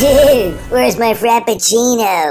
Dude, where's my frappuccino?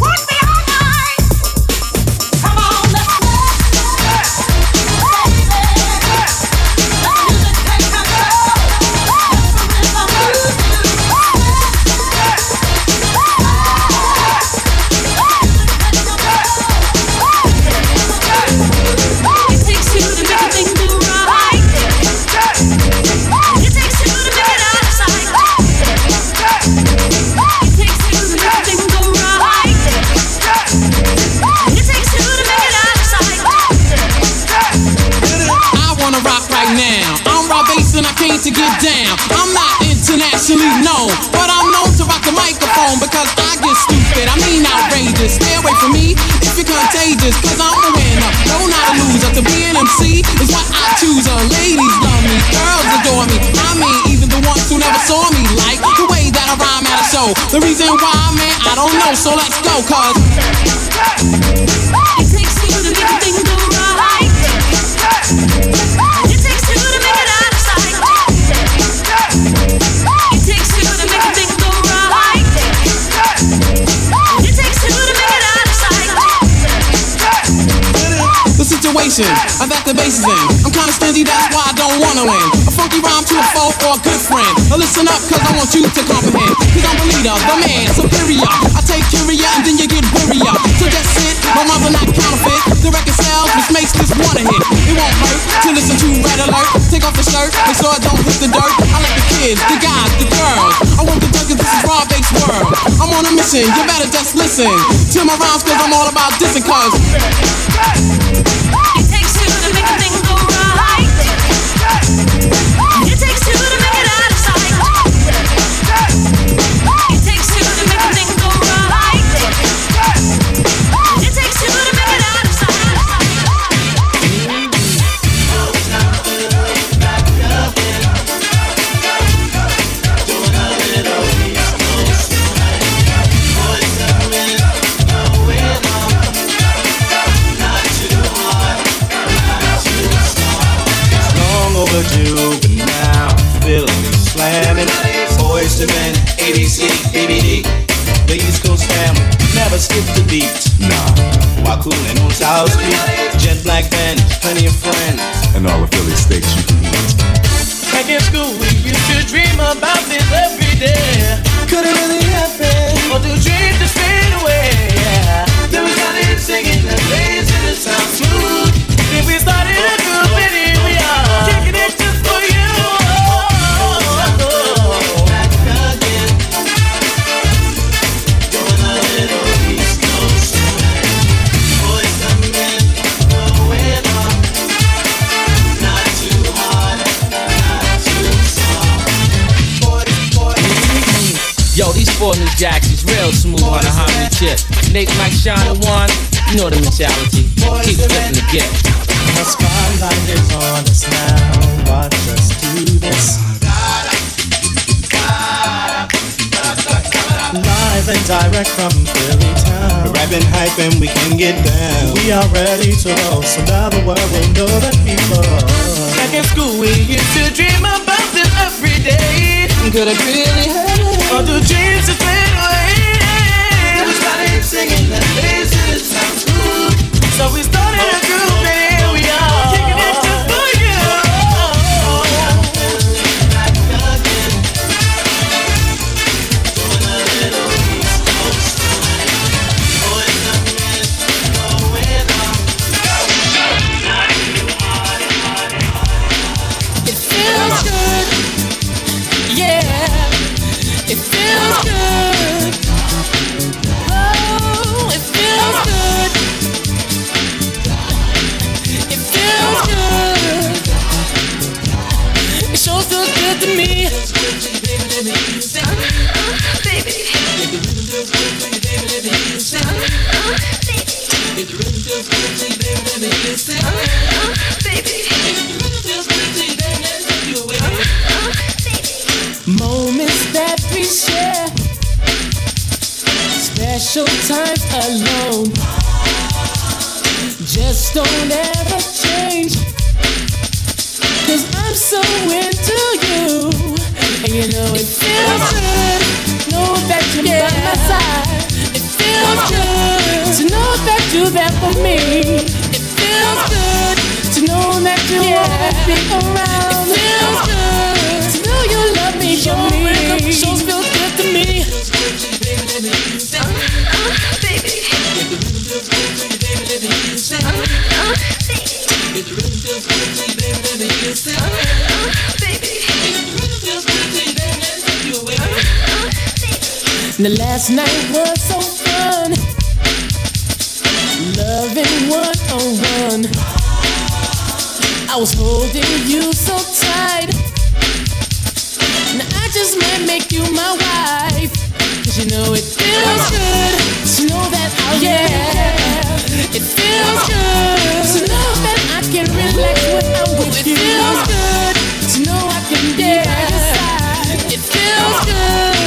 Groove. Down. I'm not internationally known, but I'm known to rock the microphone because I get stupid. I mean outrageous. Stay away from me if you're contagious, cause I'm a winner. No, not a loser. To be an MC is what I choose. Uh, ladies love me, girls adore me. I mean, even the ones who never saw me like the way that I rhyme at a show. The reason why, man, I don't know. So let's go, cause I'm that the bass is in. I'm kinda stingy, that's why I don't wanna win. A funky rhyme to a foe or a good friend. Now listen up, cause I want you to comprehend. Cause I'm the leader, the man, superior. I take curia and then you get wearier. So just sit, my mother not counterfeit. The record sells, which makes this one a hit. It won't hurt to listen to Red Alert. Take off the shirt, make sure it don't hit the dirt. I like the kids, the guys, the girls. I want the junkies, this is raw bass world. I'm on a mission, you better just listen to my rhymes, cause I'm all about dissing, cause black band, plenty of friends. and all the Philly steaks you can eat. Back in school, we used to dream about this every day. Could it really boys. Yo, these four new jacks is real smooth on a Harmony chip. Nate Mike Shine one, You know the mentality. Keep flipping the gift. The spotlight is on us now. Watch us do this. Live and direct from Philly town. Rapping, hyping, we can get down. We are ready to roll, so now the world will know that people. Back in school, we used to dream about this every day. Could have really had it. All the dreams just started singing bass and it sounds cool. So we started a and last night was so fun. Loving one on one. I was holding you so tight. Now I just might make you my wife. Cause you know it feels good to know that I'll yeah. It feels good to know that I can relax when I'm with you. It feels good to know I can dance. It feels good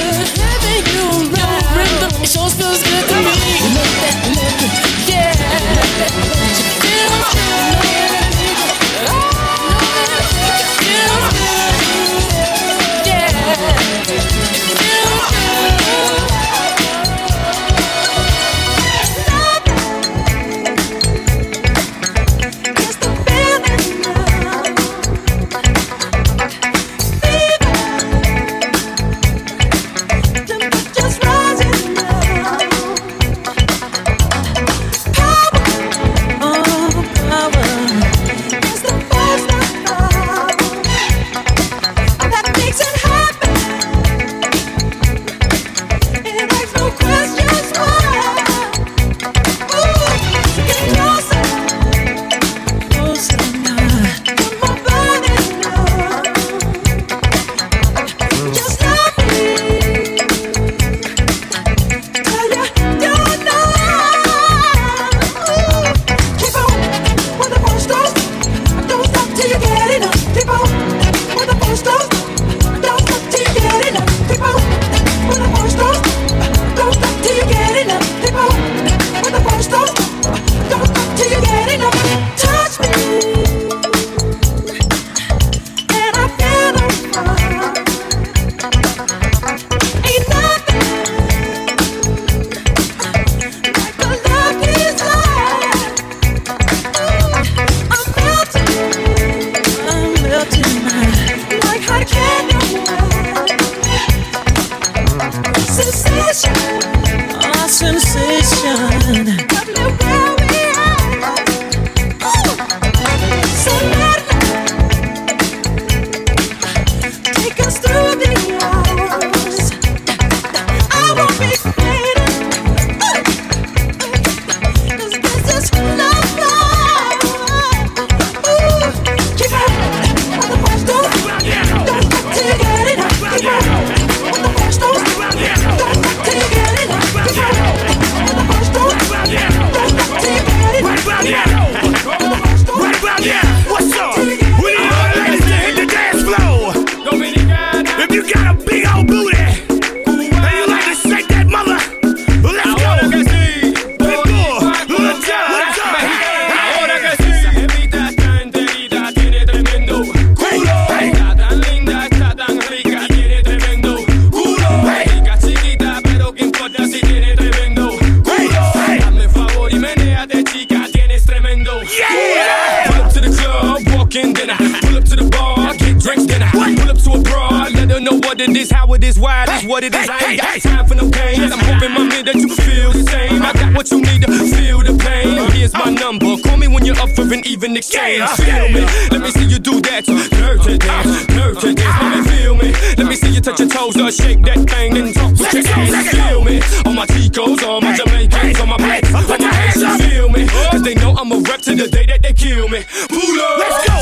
Is how it is, why it is, what it is. I ain't got time for no games. I'm hoping, my man, that you feel the same. I got what you need to feel the pain. Here's my number. Call me when you're up for an even exchange. Feel me? Let me see you do that. Dirty dance, dirty this. Let me feel me. Let me see you touch your toes or shake that thing. and talk with your hands. Feel me? All my Tico's, all my Jamaicans, all my blacks, on my Haitians. Feel me? Cause they know I'm a rep to the day that they kill me. Pull. Let's go.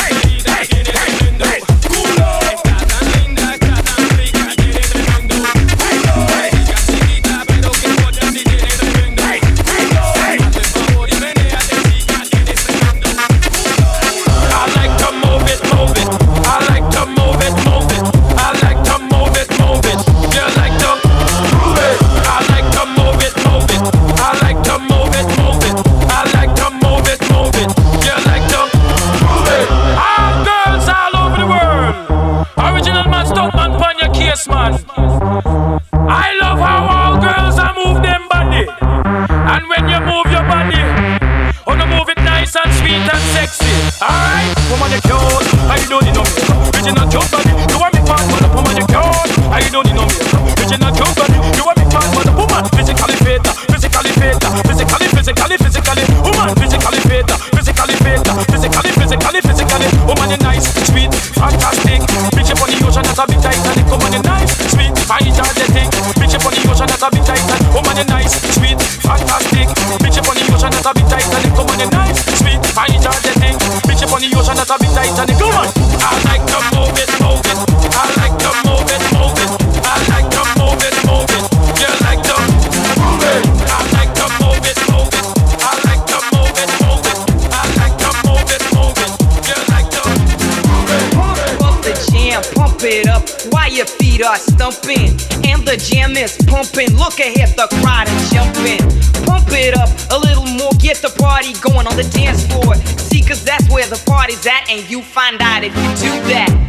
Hey, hey, hey, hey, hey. so be tight and it come on. I like to move it, move it. I like to move it, move it. I like to move it, move it. You like to move it. I like to move it, move it. I like to move it, move it. I like to move it, move it. You like to move it. Pump the jam, pump it up while your feet are stumping and the jam is pumping. Look ahead, the crowd is jumping. Pump it up a little more, get the party going on the dance floor cause that's where the party's at. And you find out if you do that.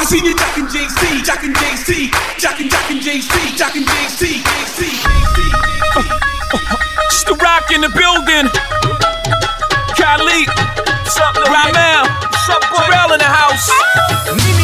I seen you jacking JC, jacking JC, jacking jacking JC, jacking JC, JC, JC. Just a rock in the building. Kylie, what's up, Ramel, what's up, Terrell in the house.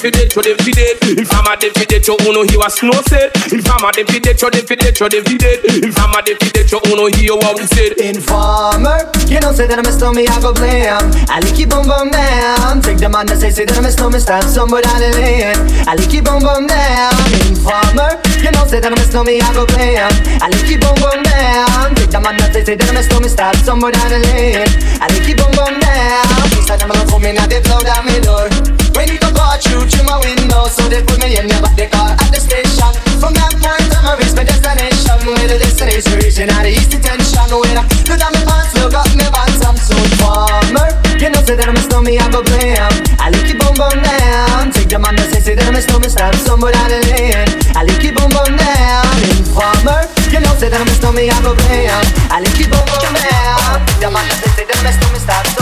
fi dead, show them fi dead. Infama them fi uno he was snow said. Infama them fi dead, show them fi dead, show them fi dead. Infama them fi dead, show uno he we said. Informer, you know say that I'm a me I go blame. Aliki bum bum down. Take the man that say say that I'm a stormy, stand somewhere down the lane. I like you bum bum down. Informer, you know say that I'm a me I go blame. Aliki bum bum down. Take the man that say say that I'm a stormy, stand somewhere down the lane. I like you bum bum down. Inside I'm a love for me, now they blow down me door. When you go through through my window, so they put me in the body car at the station. From that point on, I reached my destination. Where the destination region had the east attention. When I look at my pants, look up my pants, I'm so farmer. You know, say that I'm a stormy, I go blam. I lick your bum bum down. Take your man and say, say that I'm a stormy, stab somewhere down the lane. I lick your bum bum down. Informer, you know, say that I'm a stormy, I go blam. I lick your bum bum down. Take your man and say, say that I'm a stormy, stab somewhere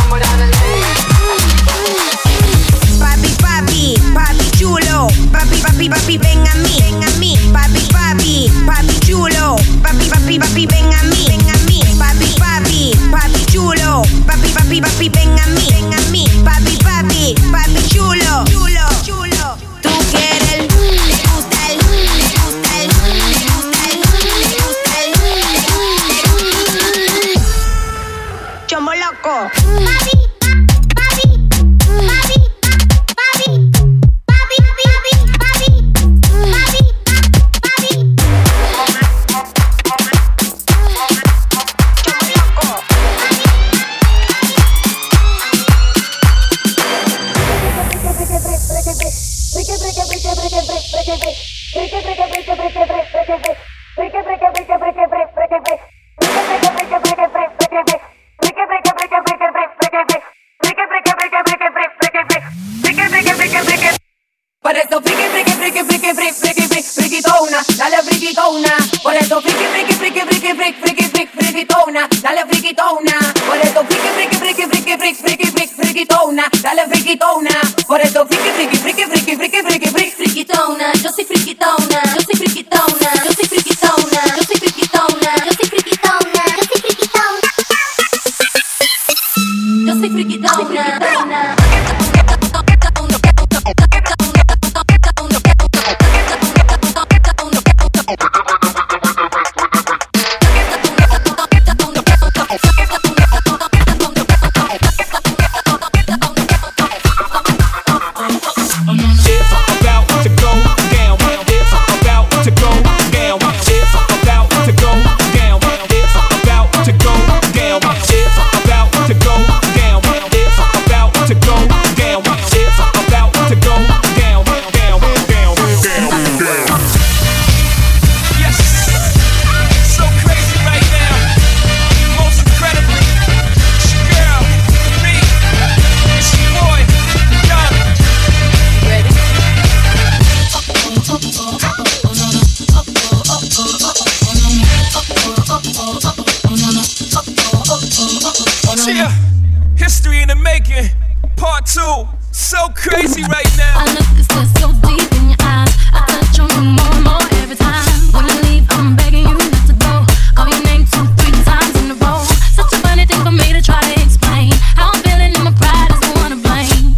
Papi, papi, ven a mí, ven a mí. Papi, papi, papi chulo. Papi, papi, papi, ven a mí, ven a mí. Papi, papi, papi chulo. Papi, papi, papi, ven a mí, ven a mí. Papi, papi, papi. Chulo, chulo. Por eso friki, friki, dale friki, friki. Two. So crazy right now. I look this good so deep in your eyes. I touch on you more and more every time. When you leave, I'm begging you not to go. Call your name two, three times in a row. Such a funny thing for me to try to explain. How I'm feeling and my pride is the one to blame.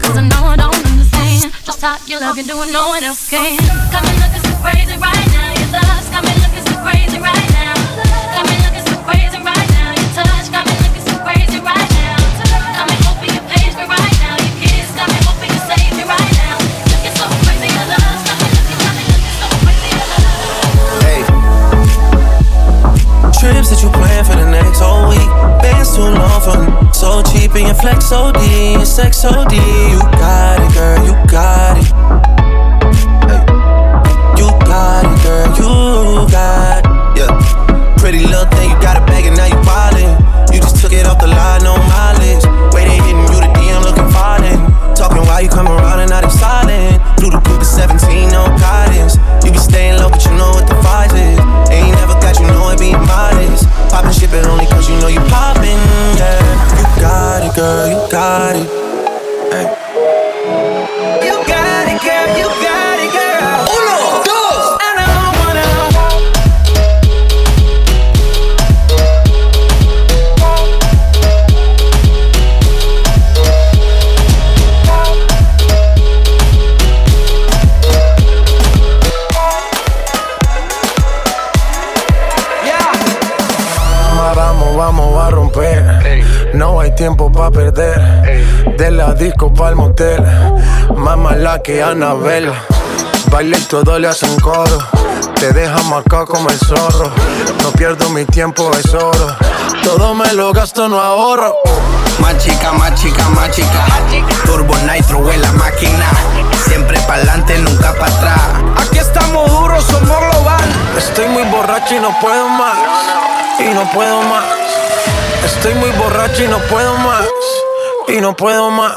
Cause I know I don't understand just how you love you doing no one else can. Your sex que Anabel. Baile y todo le hacen coro. Te deja marcado como el zorro. No pierdo mi tiempo, es oro. Todo me lo gasto, no ahorro. Más chica, más chica, más chica. Turbo Nitro en la máquina. Siempre pa'lante, nunca para atrás. Aquí estamos duros, somos global. Estoy muy borracho y no puedo más. Y no puedo más. Estoy muy borracho y no puedo más. Y no puedo más.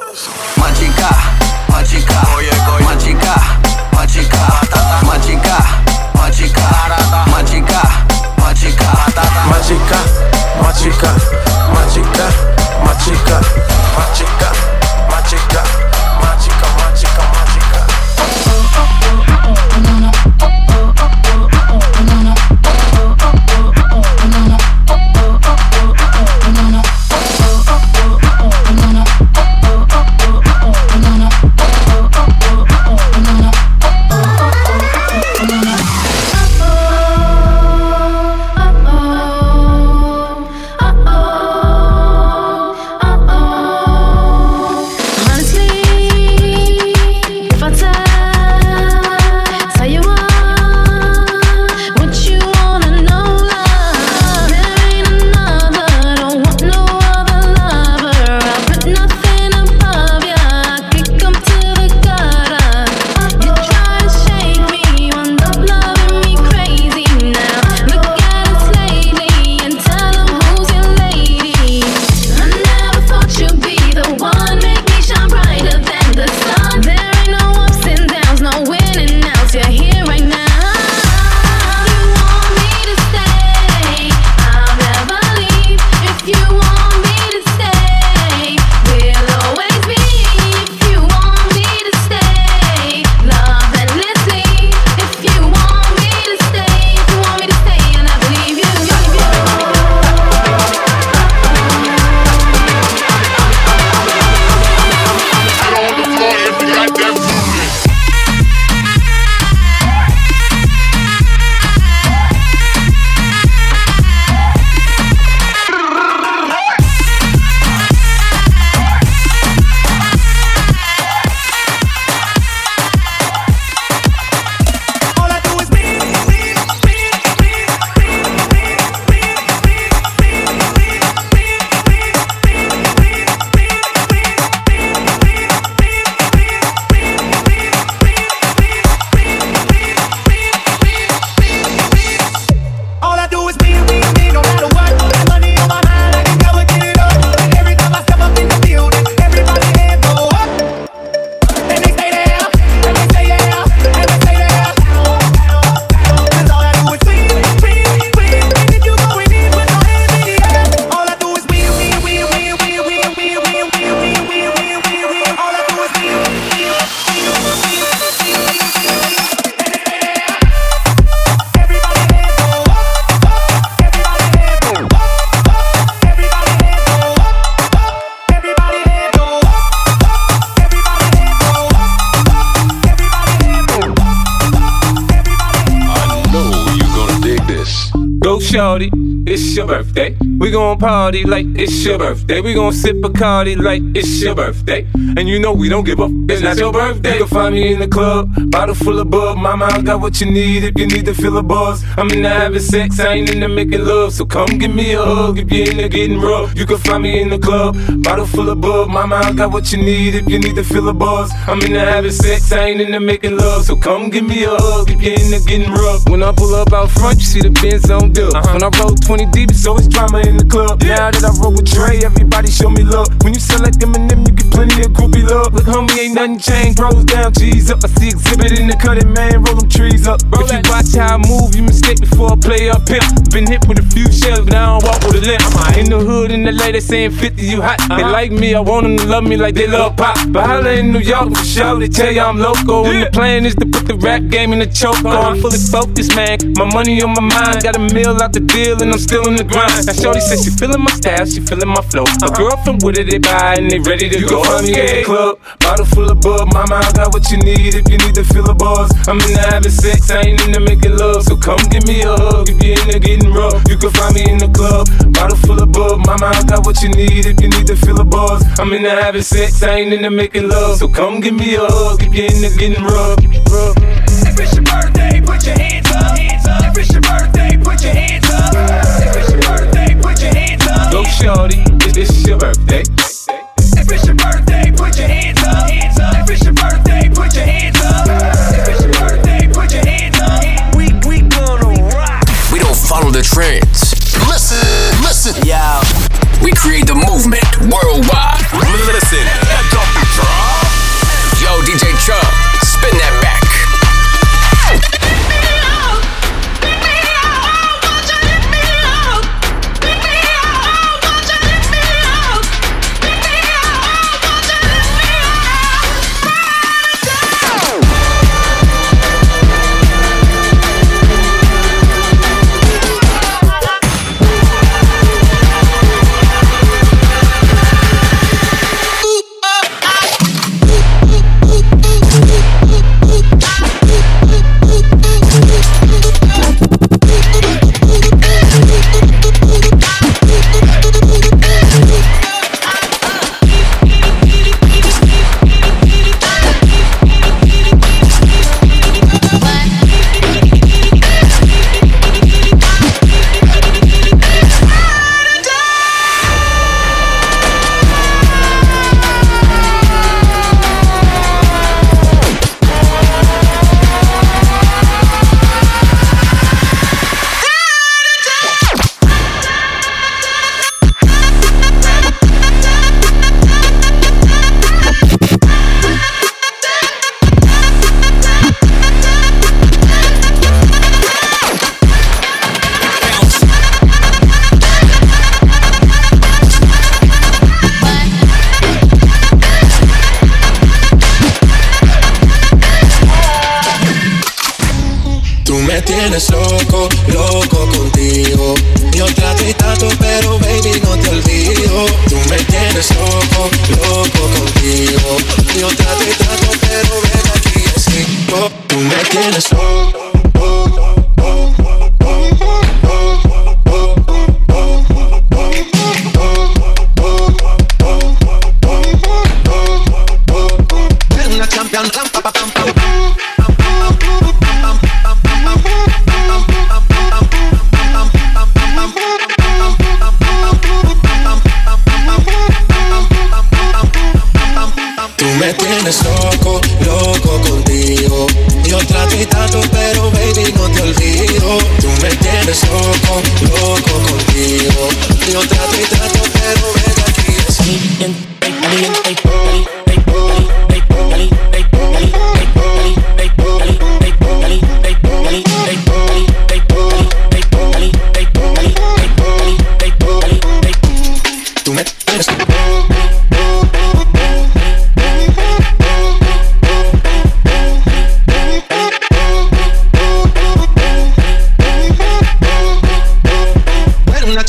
마지카 마지카 마지카 따다 마지카 마지카 따다 마지카 마지카 따다. 마지카 마지카 마지카 마지카 마지카. Party like it's your birthday. We gon' sip a Bacardi like it's your birthday. And you know we don't give up, it's not your birthday. You can find me in the club, bottle full of bub. Mama, I got what you need if you need to feel a buzz. I'm in the having sex, I ain't in the making love. So come give me a hug if you're in the getting rough. You can find me in the club, bottle full of bub. Mama, I got what you need if you need to feel a buzz. I'm in the having sex, I ain't in the making love. So come give me a hug if you're in the getting rough. When I pull up out front, you see the Benz on dub. Uh-huh. When I roll 20 deep, it's always drama in the club. Now that I roll with Dre, everybody show me love. When you sell like Eminem, you get plenty of groupie love. Look, homie, ain't nothing changed. Bros down, G's up. I see exhibit in the cutting, man. Roll them trees up. if you watch how I move, you mistake before I play up here. Been hit with a few shells, but I don't walk with a limp. In the hood, in the lady saying 50, you hot. They like me, I want them to love me like they love pop. But holla in New York for show, they tell you I'm local. And the plan is to put the rap game in the choke. I'm fully focused, man. My money on my mind, got a meal out the deal, and I'm still in the grind. Now, Shorty says she feeling my style, she feeling my flow. A girl from Wooded, they buy, and they ready to go. Find me at the club, bottle full of bub. Mama, I got what you need if you need to feel a buzz. I'm in the having sex, I ain't in the making love. So come give me a hug if you're in the getting rough. You can find me in the club, bottle full of bub. Mama, I got what you need if you need to feel a buzz. I'm in the having sex, I ain't in the making love. So come give me a hug if you're in the getting rough. rough. If it's your birthday, put your hands up. If it's your birthday, put your hands up shorty, is this your birthday? If it's your birthday, put your hands up. Hands up. If it's your birthday, put your hands up. If it's your birthday, put your hands up. We we gonna rock. We don't follow the trends. Listen, listen, yeah. We create the movement worldwide. eres loco, loco contigo. Yo trato y trato, pero ven aquí, es que tú me tienes loco.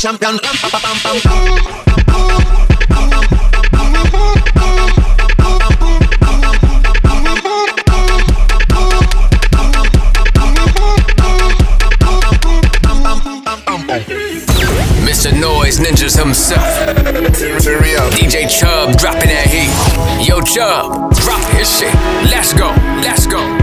champion. Mr. Noise Ninjas himself. DJ Chubb dropping that heat. Yo, Chubb, drop his shit. Let's go, let's go.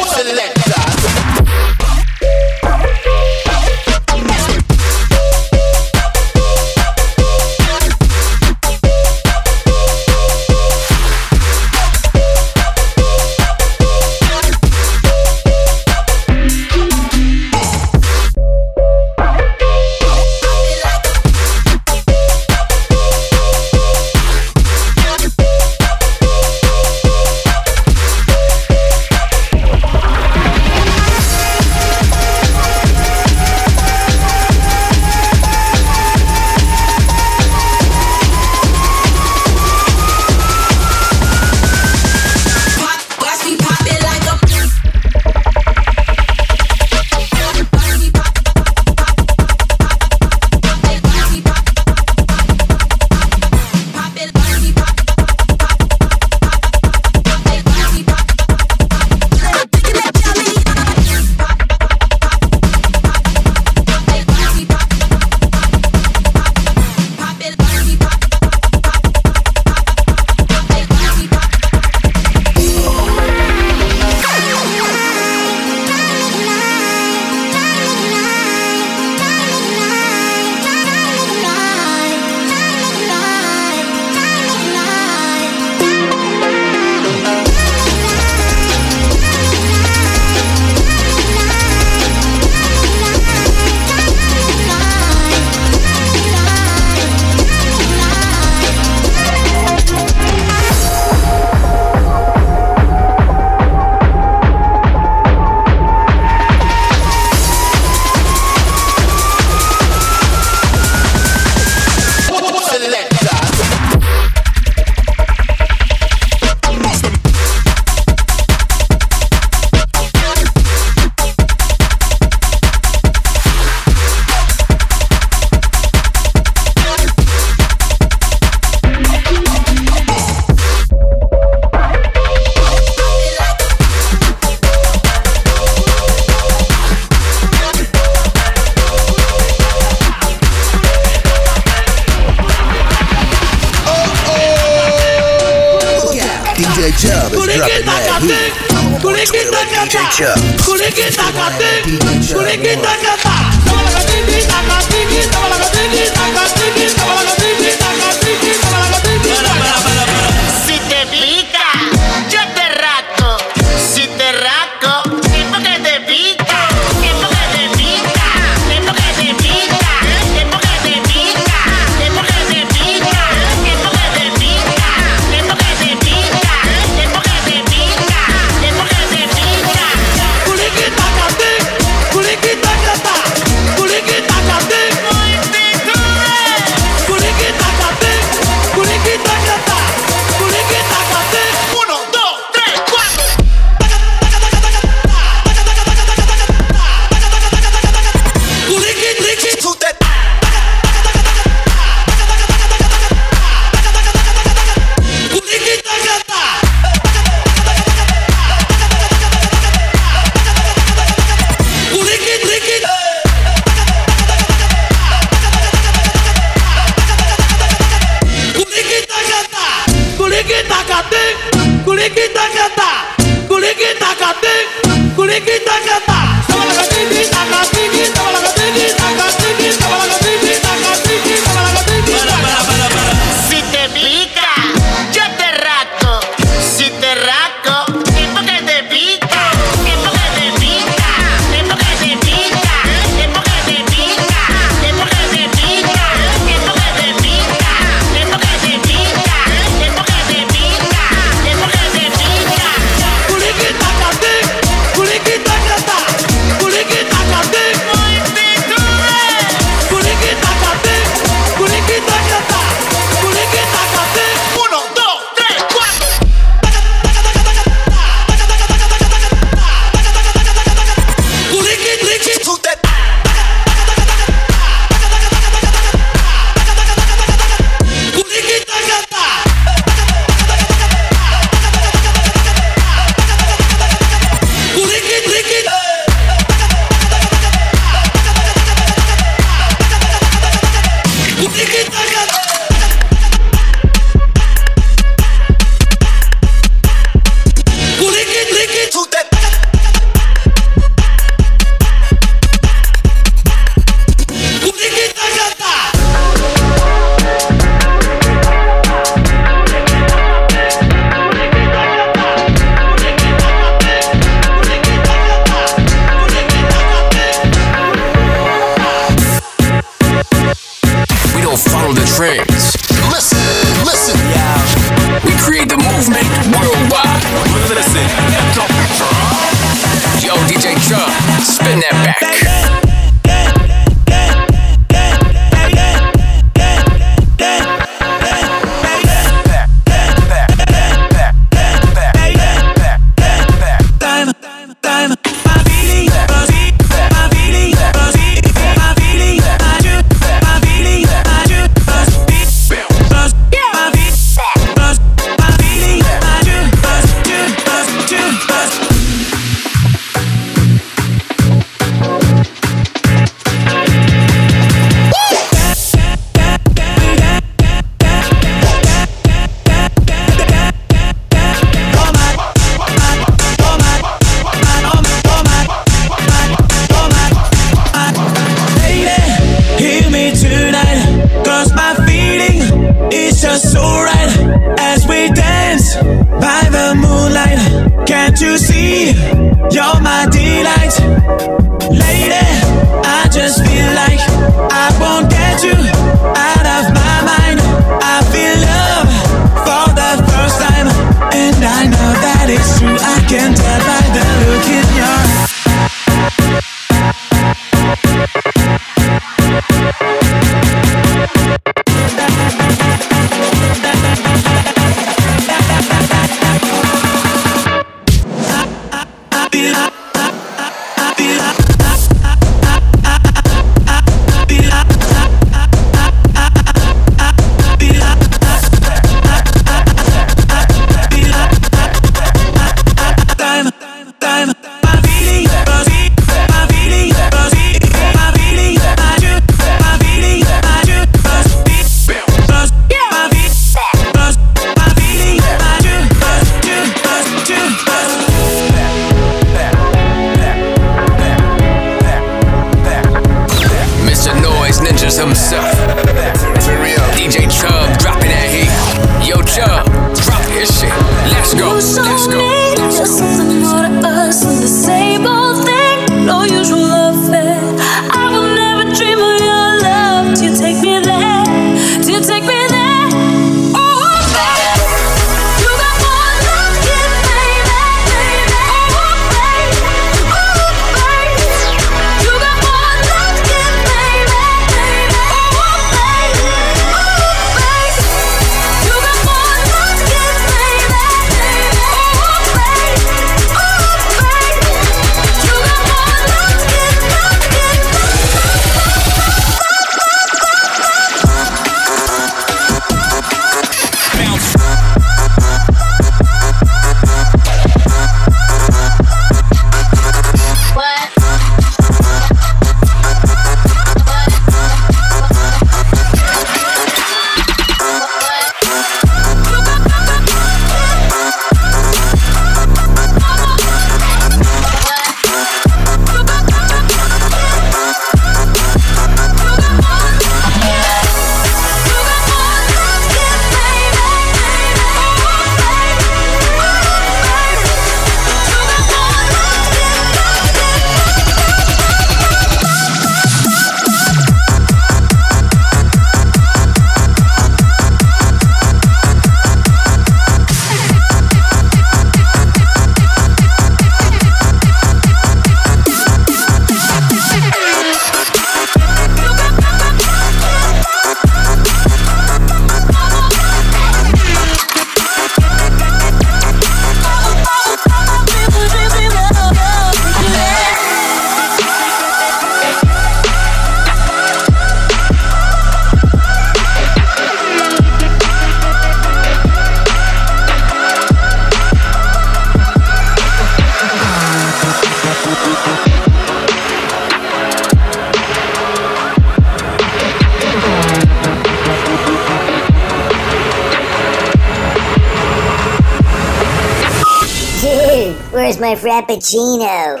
My frappuccino?